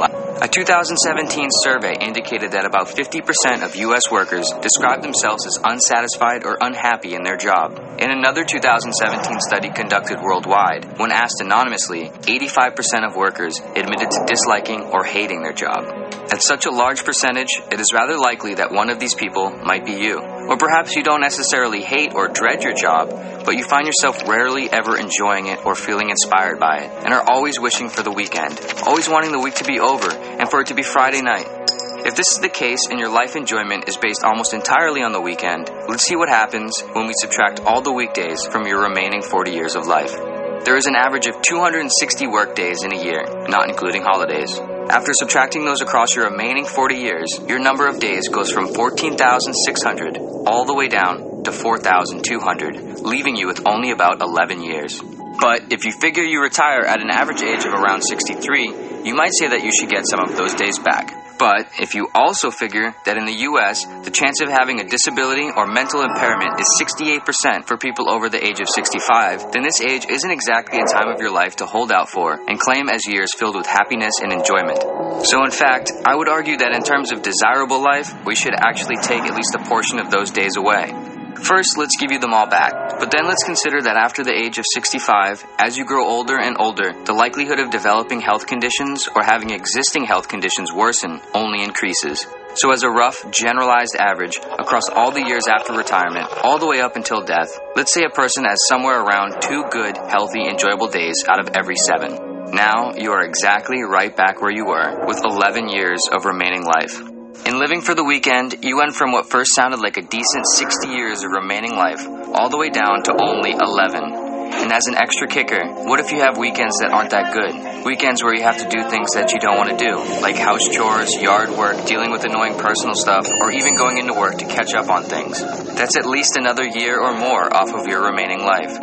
A 2017 survey indicated that about 50% of U.S. workers describe themselves as unsatisfied or unhappy in their job. In another 2017 study conducted worldwide, when asked anonymously, 85% of workers admitted to disliking or hating their job. At such a large percentage, it is rather likely that one of these people might be you. Or perhaps you don't necessarily hate or dread your job, but you find yourself rarely ever enjoying it or feeling inspired by it, and are always wishing for the weekend, always wanting the week to be over and for it to be Friday night. If this is the case and your life enjoyment is based almost entirely on the weekend, let's see what happens when we subtract all the weekdays from your remaining 40 years of life. There is an average of 260 work days in a year, not including holidays. After subtracting those across your remaining 40 years, your number of days goes from 14,600 all the way down to 4,200, leaving you with only about 11 years. But if you figure you retire at an average age of around 63, you might say that you should get some of those days back. But if you also figure that in the US, the chance of having a disability or mental impairment is 68% for people over the age of 65, then this age isn't exactly a time of your life to hold out for and claim as years filled with happiness and enjoyment. So, in fact, I would argue that in terms of desirable life, we should actually take at least a portion of those days away. First, let's give you them all back. But then let's consider that after the age of 65, as you grow older and older, the likelihood of developing health conditions or having existing health conditions worsen only increases. So, as a rough, generalized average, across all the years after retirement, all the way up until death, let's say a person has somewhere around two good, healthy, enjoyable days out of every seven. Now, you are exactly right back where you were, with 11 years of remaining life. In living for the weekend, you went from what first sounded like a decent 60 years of remaining life all the way down to only 11. And as an extra kicker, what if you have weekends that aren't that good? Weekends where you have to do things that you don't want to do, like house chores, yard work, dealing with annoying personal stuff, or even going into work to catch up on things. That's at least another year or more off of your remaining life.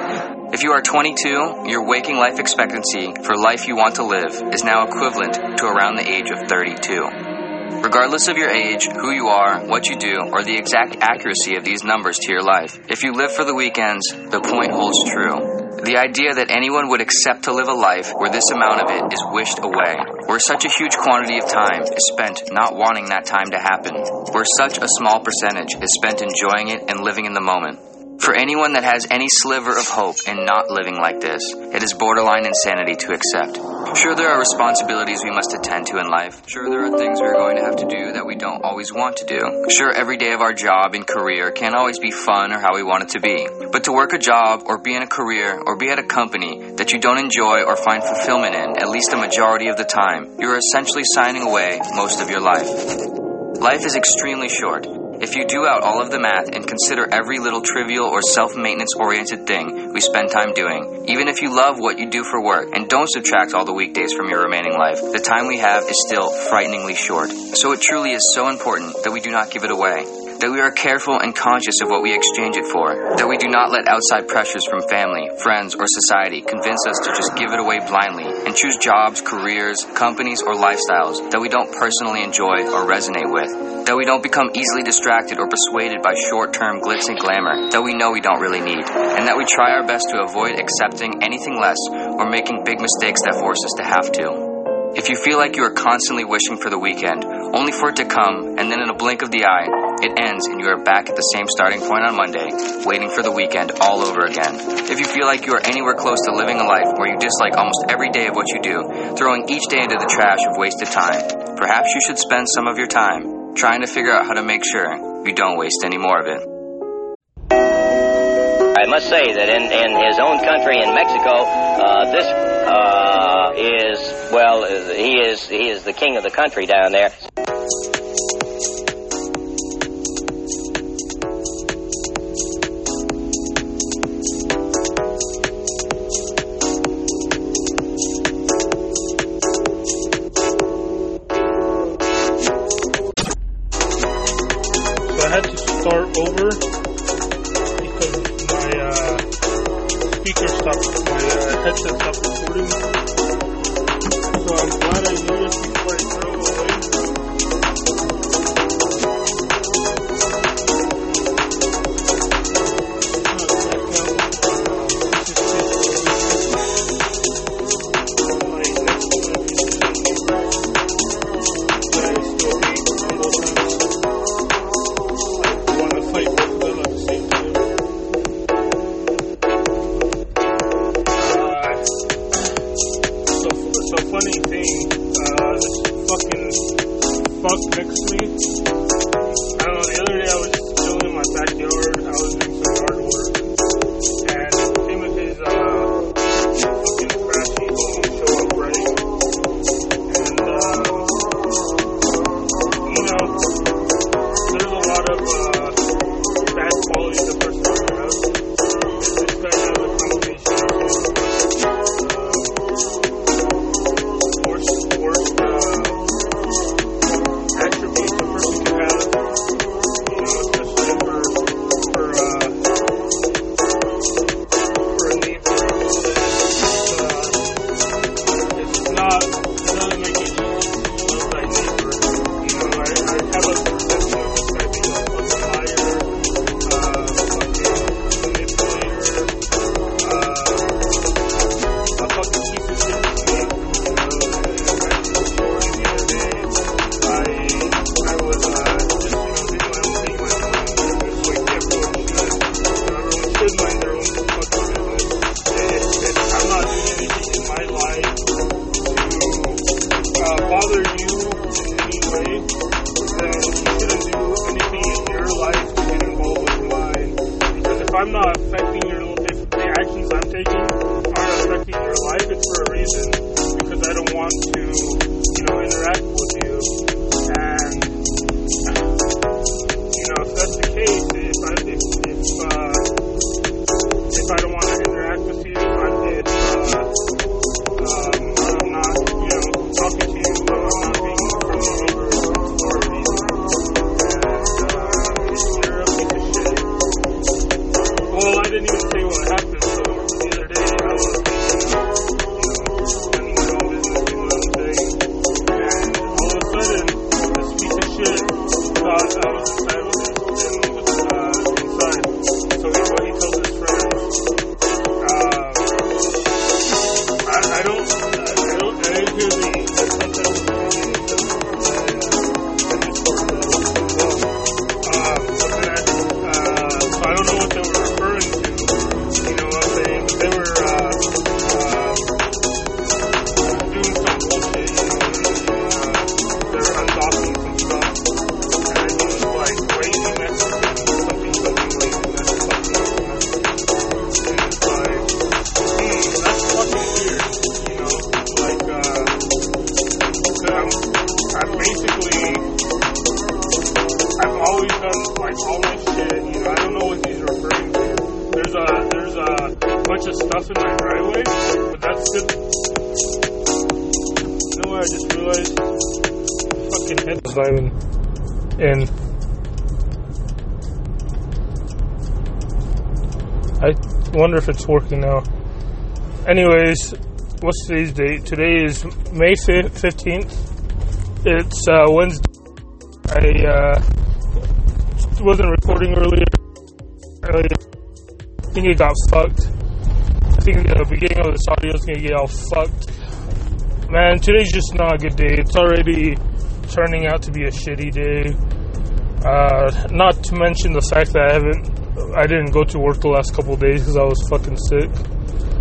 If you are 22, your waking life expectancy for life you want to live is now equivalent to around the age of 32. Regardless of your age, who you are, what you do, or the exact accuracy of these numbers to your life, if you live for the weekends, the point holds true. The idea that anyone would accept to live a life where this amount of it is wished away, where such a huge quantity of time is spent not wanting that time to happen, where such a small percentage is spent enjoying it and living in the moment. For anyone that has any sliver of hope in not living like this, it is borderline insanity to accept. Sure, there are responsibilities we must attend to in life. Sure, there are things we are going to have to do that we don't always want to do. Sure, every day of our job and career can't always be fun or how we want it to be. But to work a job or be in a career or be at a company that you don't enjoy or find fulfillment in, at least a majority of the time, you are essentially signing away most of your life. Life is extremely short. If you do out all of the math and consider every little trivial or self maintenance oriented thing we spend time doing, even if you love what you do for work and don't subtract all the weekdays from your remaining life, the time we have is still frighteningly short. So it truly is so important that we do not give it away that we are careful and conscious of what we exchange it for, that we do not let outside pressures from family, friends, or society convince us to just give it away blindly and choose jobs, careers, companies, or lifestyles that we don't personally enjoy or resonate with, that we don't become easily distracted or persuaded by short term glitz and glamour that we know we don't really need, and that we try our best to avoid accepting anything less or making big mistakes that force us to have to. If you feel like you are constantly wishing for the weekend, only for it to come, and then in a blink of the eye, it ends and you are back at the same starting point on Monday, waiting for the weekend all over again. If you feel like you are anywhere close to living a life where you dislike almost every day of what you do, throwing each day into the trash of wasted time, perhaps you should spend some of your time trying to figure out how to make sure you don't waste any more of it. I must say that in, in his own country, in Mexico, uh, this uh, is well, he is he is the king of the country down there. I had to start over because my uh, speaker stopped, my uh, headset stopped recording. So I'm glad I noticed You know what I just realized? Fucking head was even in. I wonder if it's working now. Anyways, what's today's date? Today is May 15th. It's uh, Wednesday. I uh, wasn't recording earlier. earlier. I think it got fucked. Think the beginning of this audio is gonna get all fucked. Man, today's just not a good day. It's already turning out to be a shitty day. Uh, not to mention the fact that I haven't, I didn't go to work the last couple days because I was fucking sick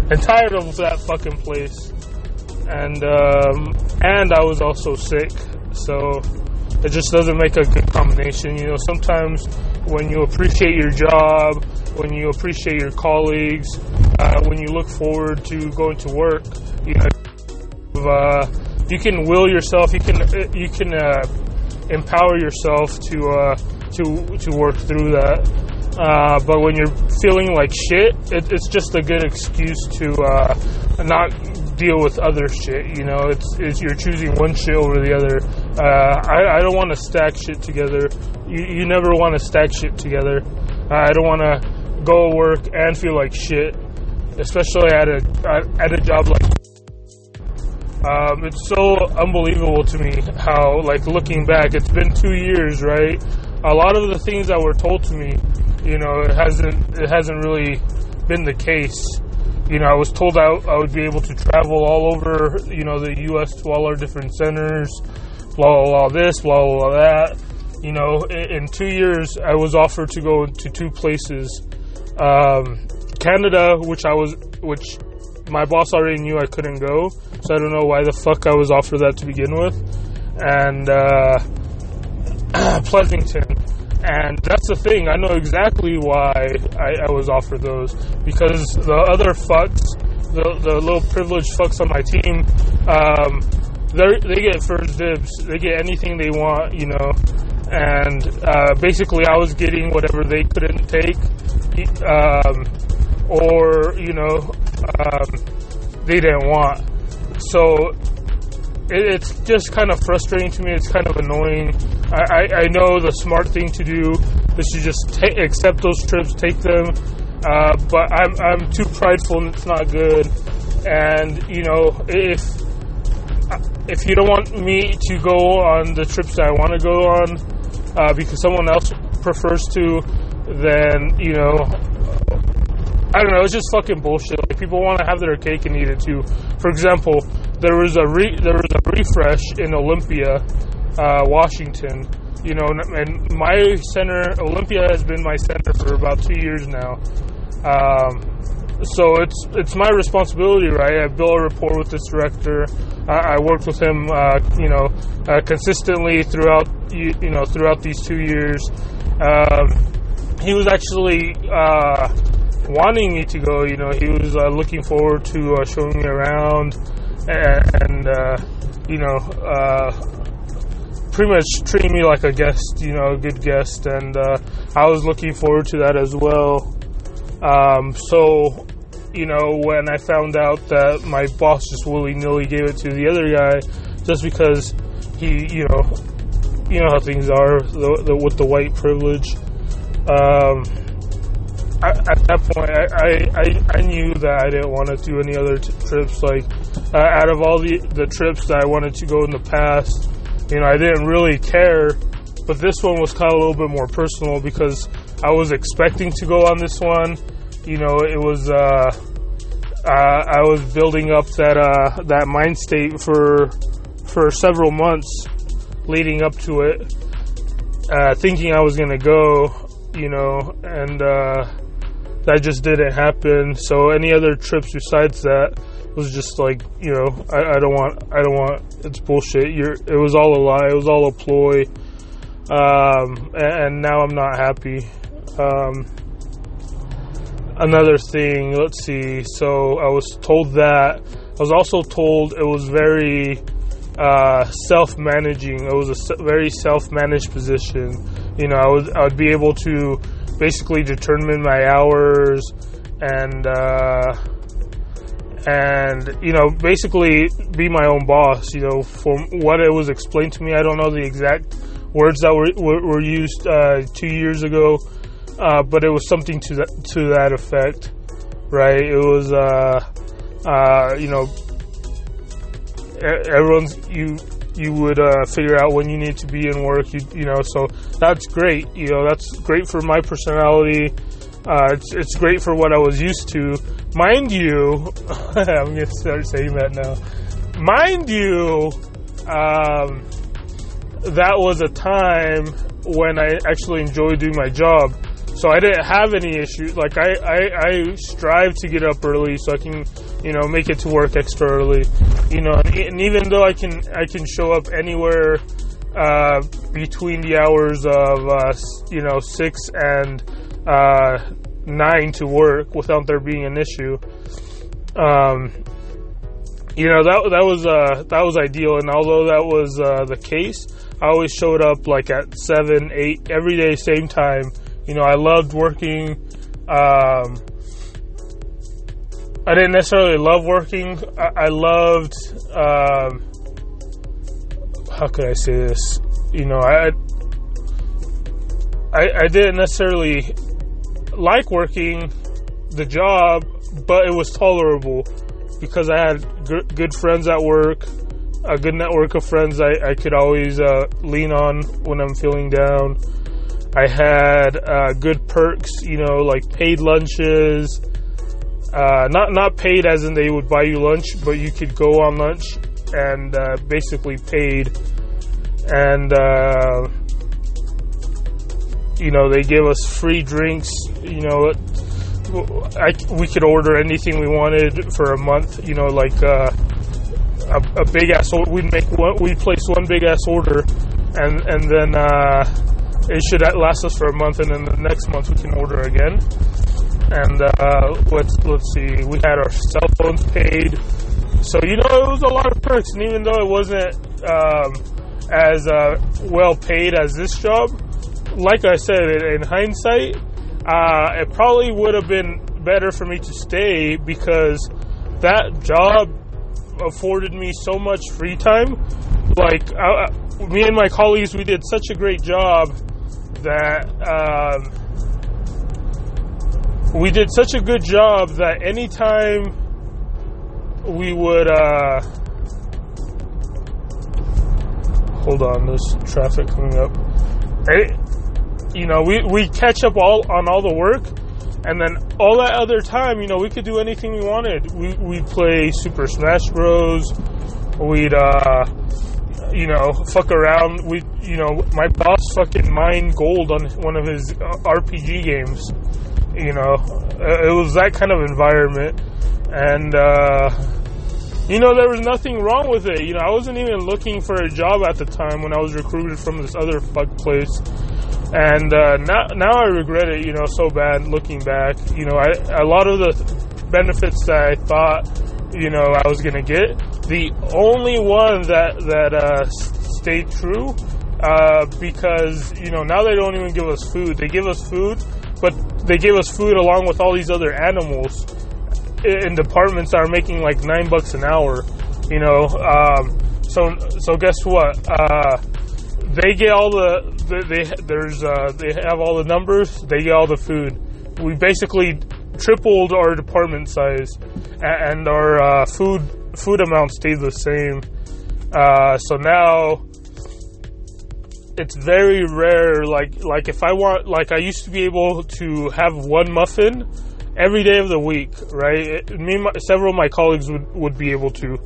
and tired of that fucking place. And um, and I was also sick, so it just doesn't make a good combination. You know, sometimes when you appreciate your job, when you appreciate your colleagues, uh, when you look forward to going to work, you uh, you can will yourself, you can you can uh, empower yourself to uh, to to work through that. Uh, but when you're feeling like shit, it, it's just a good excuse to uh, not deal with other shit. You know, it's, it's you're choosing one shit over the other. Uh, I, I don't want to stack shit together. You, you never want to stack shit together. I don't want to go to work and feel like shit, especially at a at a job like. Um, it's so unbelievable to me how, like, looking back, it's been two years, right? A lot of the things that were told to me, you know, it hasn't it hasn't really been the case. You know, I was told I, I would be able to travel all over, you know, the U.S. to all our different centers, blah blah blah this, blah blah, blah that. You know, in, in two years, I was offered to go to two places, um, Canada, which I was, which my boss already knew I couldn't go, so I don't know why the fuck I was offered that to begin with. And uh, Pleasanton. And that's the thing. I know exactly why I, I was offered those because the other fucks, the, the little privileged fucks on my team, um, they get first dibs. They get anything they want, you know. And uh, basically, I was getting whatever they couldn't take, um, or you know, um, they didn't want. So it, it's just kind of frustrating to me. It's kind of annoying. I, I, I know the smart thing to do is to just ta- accept those trips, take them. Uh, but I'm I'm too prideful, and it's not good. And you know, if if you don't want me to go on the trips that I want to go on uh, because someone else prefers to, then you know, I don't know. It's just fucking bullshit. Like people want to have their cake and eat it too. For example, there was a re- there was a refresh in Olympia, uh, Washington. You know, and my center, Olympia, has been my center for about two years now. Um, so it's it's my responsibility, right? I built a rapport with this director. I, I worked with him, uh, you know, uh, consistently throughout you, you, know throughout these two years. Um, he was actually uh, wanting me to go. You know, he was uh, looking forward to uh, showing me around and, and uh, you know, pretty much treating me like a guest. You know, a good guest, and I was looking forward to that as well. Um, so, you know, when I found out that my boss just willy nilly gave it to the other guy just because he, you know, you know how things are the, the, with the white privilege. Um, I, at that point, I, I, I, knew that I didn't want to do any other t- trips. Like, uh, out of all the, the trips that I wanted to go in the past, you know, I didn't really care. But this one was kind of a little bit more personal because I was expecting to go on this one. You know, it was uh, uh, I was building up that uh, that mind state for for several months leading up to it, uh, thinking I was gonna go. You know, and uh, that just didn't happen. So any other trips besides that was just like you know I, I don't want I don't want it's bullshit. You're, it was all a lie. It was all a ploy. Um, and, and now I'm not happy. Um, another thing, let's see. So I was told that. I was also told it was very uh, self-managing. It was a very self-managed position. You know, I would I would be able to basically determine my hours and uh, and you know basically be my own boss. You know, from what it was explained to me, I don't know the exact words that were were, used uh, two years ago uh, but it was something to that to that effect, right? It was, uh, uh, you know, everyone's you you would uh, figure out when you need to be in work, you you know, so that's great. You know, that's great for my personality. Uh, it's, it's great for what I was used to. Mind you, I'm going to start saying that now. Mind you, um, that was a time when I actually enjoyed doing my job. So I didn't have any issues. Like I, I, I strive to get up early so I can, you know, make it to work extra early. You know, and, even though I can, I can show up anywhere uh, between the hours of, uh, you know, six and uh, nine to work without there being an issue. Um, you know that that was uh, that was ideal, and although that was uh, the case, I always showed up like at seven, eight every day, same time you know, I loved working. Um, I didn't necessarily love working. I, I loved. Um, how could I say this? You know, I, I, I didn't necessarily like working the job, but it was tolerable because I had g- good friends at work, a good network of friends I, I could always uh, lean on when I'm feeling down. I had uh, good perks, you know, like paid lunches. Uh, not not paid as in they would buy you lunch, but you could go on lunch and uh, basically paid. And uh, you know they give us free drinks. You know, I, we could order anything we wanted for a month. You know, like uh, a, a big ass. We'd make one. We place one big ass order and and then uh, it should last us for a month, and then the next month we can order again. And uh, let's let's see, we had our cell phones paid, so you know it was a lot of perks, and even though it wasn't um, as uh, well paid as this job, like I said, in hindsight, uh, it probably would have been better for me to stay because that job afforded me so much free time. Like uh, me and my colleagues, we did such a great job that um, we did such a good job that anytime we would uh, hold on, there's traffic coming up. Hey, you know, we we catch up all on all the work and then all that other time, you know, we could do anything we wanted. We we'd play Super Smash Bros. We'd uh, you know, fuck around. We, you know, my boss fucking mined gold on one of his uh, RPG games. You know, uh, it was that kind of environment, and uh, you know, there was nothing wrong with it. You know, I wasn't even looking for a job at the time when I was recruited from this other fuck place and uh, now now I regret it, you know, so bad looking back. You know, I, a lot of the benefits that I thought, you know, I was gonna get, the only one that that uh, stayed true, uh, because you know now they don't even give us food. They give us food, but they give us food along with all these other animals in departments that are making like nine bucks an hour. You know, um, so so guess what? Uh, they get all the they there's uh, they have all the numbers. They get all the food. We basically tripled our department size, and our uh, food food amount stayed the same. Uh, so now it's very rare. Like like if I want like I used to be able to have one muffin every day of the week, right? It, me, my, several of my colleagues would would be able to.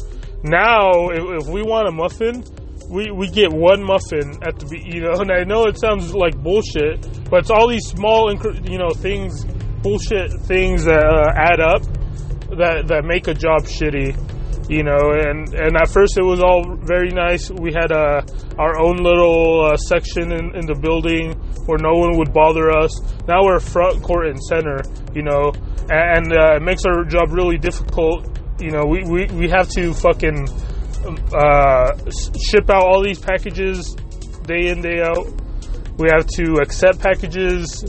Now, if, if we want a muffin, we, we get one muffin at the you know and I know it sounds like bullshit but it's all these small you know things bullshit things that uh, add up that that make a job shitty you know and and at first it was all very nice. We had uh, our own little uh, section in, in the building where no one would bother us. Now we're front court and center you know and uh, it makes our job really difficult. You know we, we, we have to fucking uh, ship out all these packages day in day out. We have to accept packages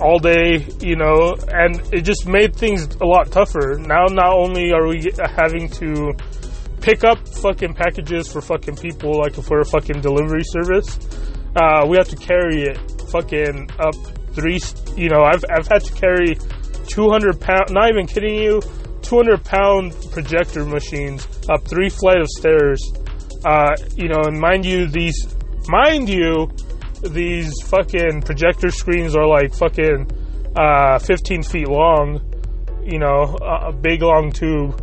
all day, you know, and it just made things a lot tougher. Now, not only are we having to pick up fucking packages for fucking people, like for a fucking delivery service, uh, we have to carry it fucking up three. You know, I've I've had to carry 200 pound. Not even kidding you. 200 pound projector machines up three flight of stairs. Uh, you know, and mind you, these, mind you, these fucking projector screens are like fucking uh, 15 feet long. You know, a big long tube.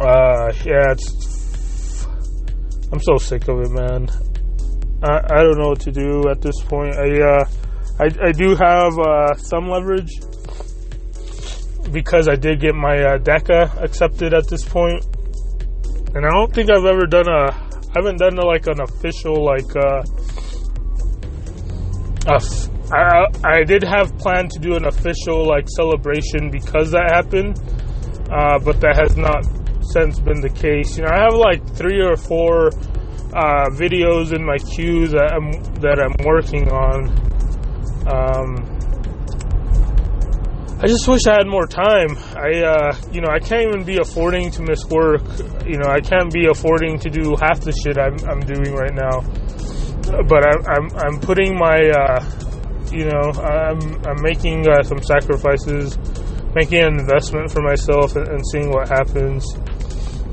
Uh, yeah, it's. I'm so sick of it, man. I, I don't know what to do at this point. I uh, I, I do have uh, some leverage because I did get my uh, accepted at this point, and I don't think I've ever done a, I haven't done like an official like, uh, I, I did have planned to do an official like celebration because that happened, uh, but that has not since been the case. You know, I have like three or four uh, videos in my queue that I'm that I'm working on. Um, I just wish I had more time. I, uh, you know, I can't even be affording to miss work. You know, I can't be affording to do half the shit I'm, I'm doing right now. But I, I'm, I'm putting my, uh, you know, I'm, I'm making uh, some sacrifices, making an investment for myself, and, and seeing what happens.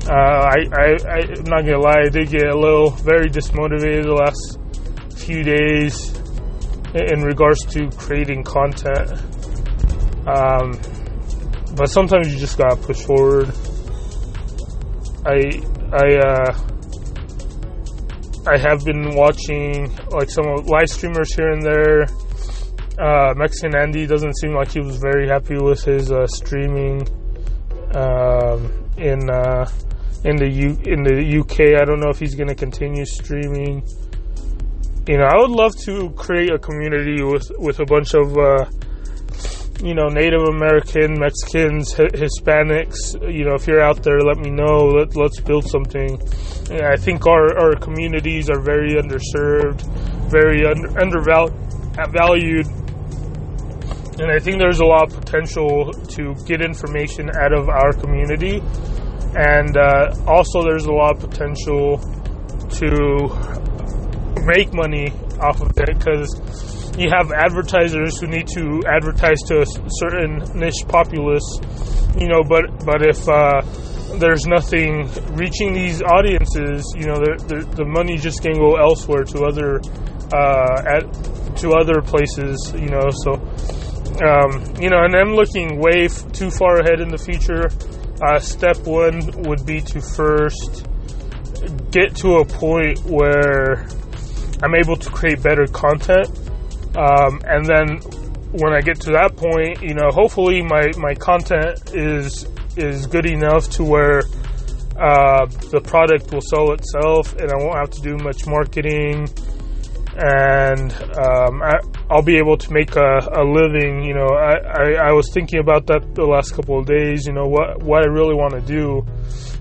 Uh, I, I, I'm not gonna lie, I did get a little very dismotivated the last few days in regards to creating content. Um, but sometimes you just gotta push forward. I I uh, I have been watching like some live streamers here and there. Uh, Mexican Andy doesn't seem like he was very happy with his uh, streaming um, in uh, in the U in the UK. I don't know if he's going to continue streaming. You know, I would love to create a community with with a bunch of uh, you know Native American, Mexicans, H- Hispanics. You know, if you're out there, let me know. Let let's build something. Yeah, I think our our communities are very underserved, very under, undervalued and I think there's a lot of potential to get information out of our community, and uh, also there's a lot of potential to make money off of it because you have advertisers who need to advertise to a certain niche populace, you know. But but if uh, there's nothing reaching these audiences, you know, the, the, the money just can go elsewhere to other uh, at, to other places, you know. So um, you know, and I'm looking way f- too far ahead in the future. Uh, step one would be to first get to a point where I'm able to create better content. Um, and then when I get to that point, you know, hopefully my, my content is is good enough to where uh, the product will sell itself and I won't have to do much marketing and um, I, will be able to make a, a living. You know, I, I, I, was thinking about that the last couple of days. You know, what what I really want to do,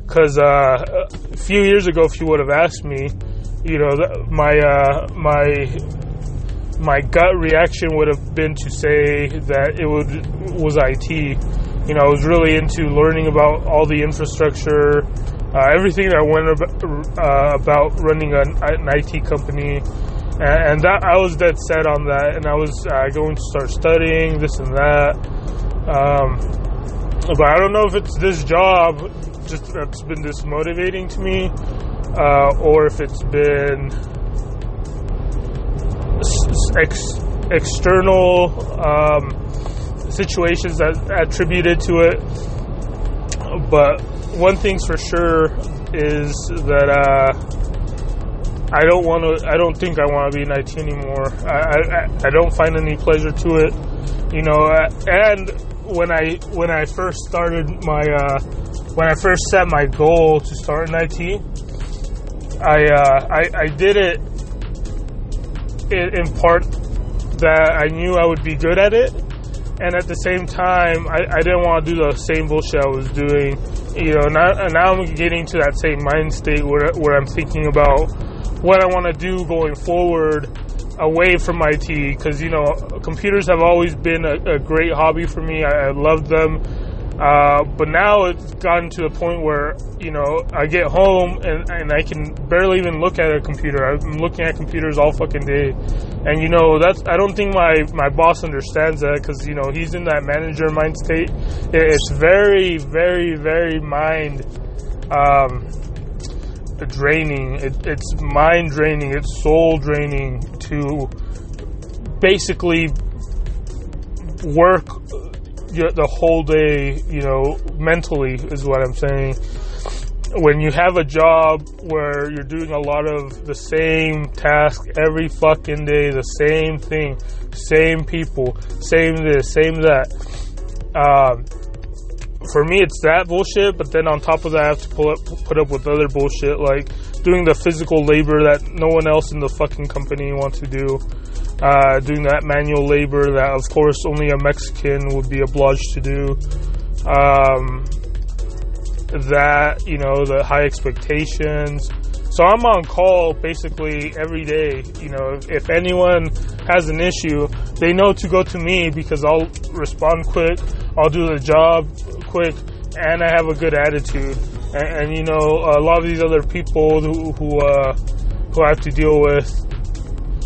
because uh, a few years ago, if you would have asked me, you know, my uh, my my gut reaction would have been to say that it would was IT. You know, I was really into learning about all the infrastructure, uh, everything that went about, uh, about running an, an IT company and, that I was dead set on that, and I was uh, going to start studying this and that. Um, but I don't know if it's this job just that's been dismotivating to me, uh, or if it's been ex- external um, situations that attributed to it. But one thing's for sure is that. Uh, I don't want to. I don't think I want to be in IT anymore. I, I, I don't find any pleasure to it, you know. And when I when I first started my uh, when I first set my goal to start in IT, I uh, I, I did it in, part that I knew I would be good at it, and at the same time, I, I didn't want to do the same bullshit I was doing. You know, now, now I'm getting to that same mind state where where I'm thinking about what I want to do going forward away from IT because you know computers have always been a, a great hobby for me. I, I love them, uh, but now it's gotten to a point where you know I get home and, and I can barely even look at a computer. I'm looking at computers all fucking day, and you know that's I don't think my my boss understands that because you know he's in that manager mind state. It's very very very mind. Um, draining. It, it's mind draining. It's soul draining to basically work the whole day. You know, mentally is what I'm saying. When you have a job where you're doing a lot of the same task every fucking day, the same thing, same people, same this, same that. Um, for me, it's that bullshit. But then on top of that, I have to pull up, put up with other bullshit like doing the physical labor that no one else in the fucking company wants to do. Uh, doing that manual labor that, of course, only a Mexican would be obliged to do. Um, that you know the high expectations. So I'm on call basically every day. You know, if, anyone has an issue, they know to go to me because I'll respond quick. I'll do the job quick, and I have a good attitude. And, and you know, a lot of these other people who who, uh, who I have to deal with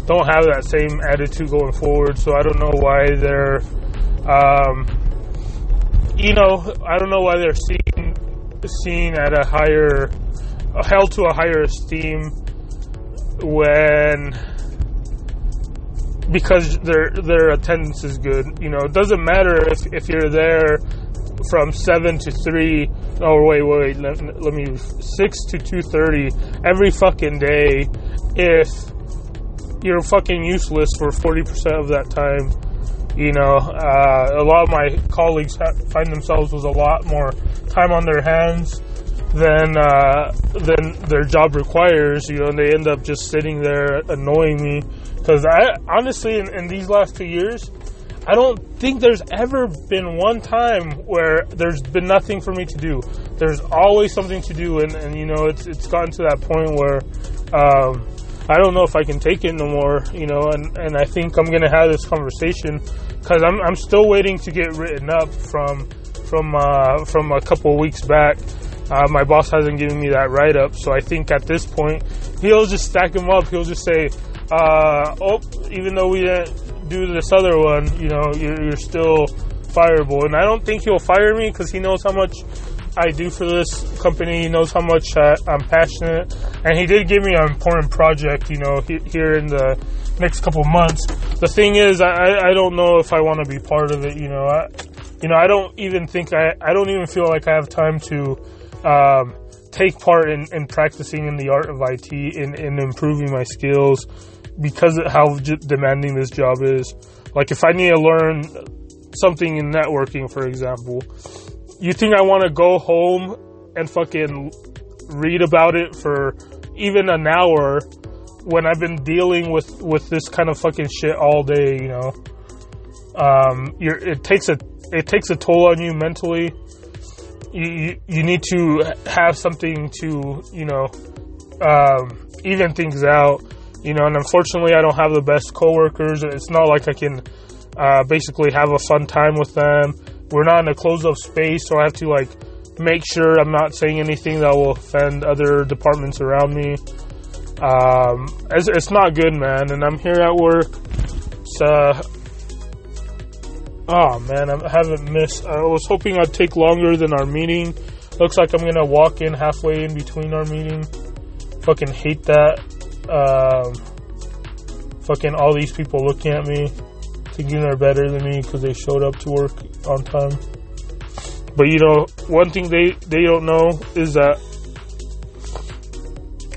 don't have that same attitude going forward. So I don't know why they're, um, you know, I don't know why they're seen seen at a higher, held to a higher esteem when because their their attendance is good. You know, it doesn't matter if, if you're there from seven to three. Oh wait, wait, let, let me six to two thirty every fucking day. If you're fucking useless for forty percent of that time, you know, uh, a lot of my colleagues find themselves with a lot more time on their hands than uh, than their job requires. You know, and they end up just sitting there annoying me because I honestly in, in these last two years. I don't think there's ever been one time where there's been nothing for me to do. There's always something to do, and, and you know, it's it's gotten to that point where um, I don't know if I can take it no more, you know, and, and I think I'm gonna have this conversation because I'm I'm still waiting to get written up from from uh, from a couple weeks back. Uh, my boss hasn't given me that write up, so I think at this point he'll just stack them up. He'll just say, uh, "Oh, even though we didn't do this other one, you know, you're, you're still fireable. And I don't think he'll fire me because he knows how much I do for this company. He knows how much uh, I'm passionate, and he did give me an important project. You know, he, here in the next couple months. The thing is, I, I don't know if I want to be part of it. You know, I, you know, I don't even think I I don't even feel like I have time to. Um, take part in, in practicing in the art of IT and in, in improving my skills because of how demanding this job is. Like if I need to learn something in networking, for example, you think I want to go home and fucking read about it for even an hour when I've been dealing with with this kind of fucking shit all day, you know? Um, it takes a it takes a toll on you mentally. You, you, you need to have something to you know um, even things out you know, and unfortunately, I don't have the best coworkers. It's not like I can uh, basically have a fun time with them. We're not in a closed up space, so I have to like make sure I'm not saying anything that will offend other departments around me. Um, it's, it's, not good, man. And I'm here at work. So, oh man, I haven't missed. I was hoping I'd take longer than our meeting. Looks like I'm gonna walk in halfway in between our meeting. Fucking hate that um, fucking all these people looking at me thinking they're better than me because they showed up to work on time. But you know, one thing they they don't know is that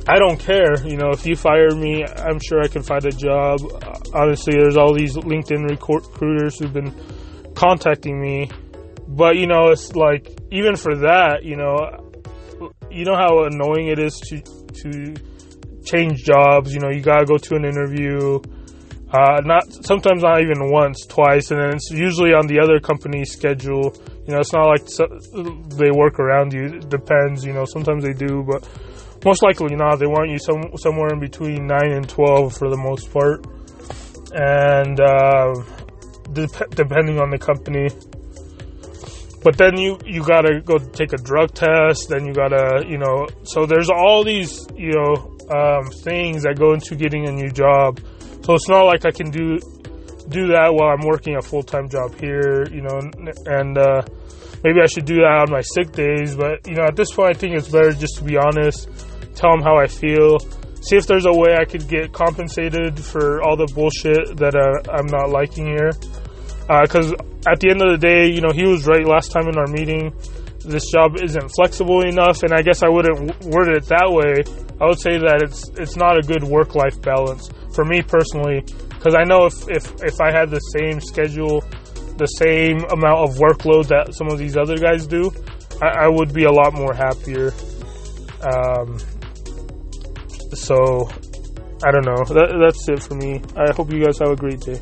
I don't care. You know, if you fire me, I'm sure I can find a job. Honestly, there's all these LinkedIn recruiters who've been contacting me. But you know, it's like even for that, you know, you know how annoying it is to to change jobs. You know, you gotta go to an interview. Uh, not sometimes not even once, twice, and then it's usually on the other company's schedule. You know, it's not like they work around you. It depends. You know, sometimes they do, but most likely not. They want you some somewhere in between nine and twelve for the most part, and uh, de- depending on the company. But then you you gotta go take a drug test. Then you gotta you know. So there's all these you know um, things that go into getting a new job. So it's not like I can do do that while I'm working a full time job here, you know, and uh, maybe I should do that on my sick days. But you know, at this point, I think it's better just to be honest, tell them how I feel, see if there's a way I could get compensated for all the bullshit that uh, I'm not liking here. Because uh, at the end of the day, you know, he was right last time in our meeting this job isn't flexible enough, and I guess I wouldn't word it that way. I would say that it's it's not a good work life balance for me personally, because I know if, if if I had the same schedule, the same amount of workload that some of these other guys do, I, I would be a lot more happier. Um, so I don't know. That, that's it for me. I hope you guys have a great day.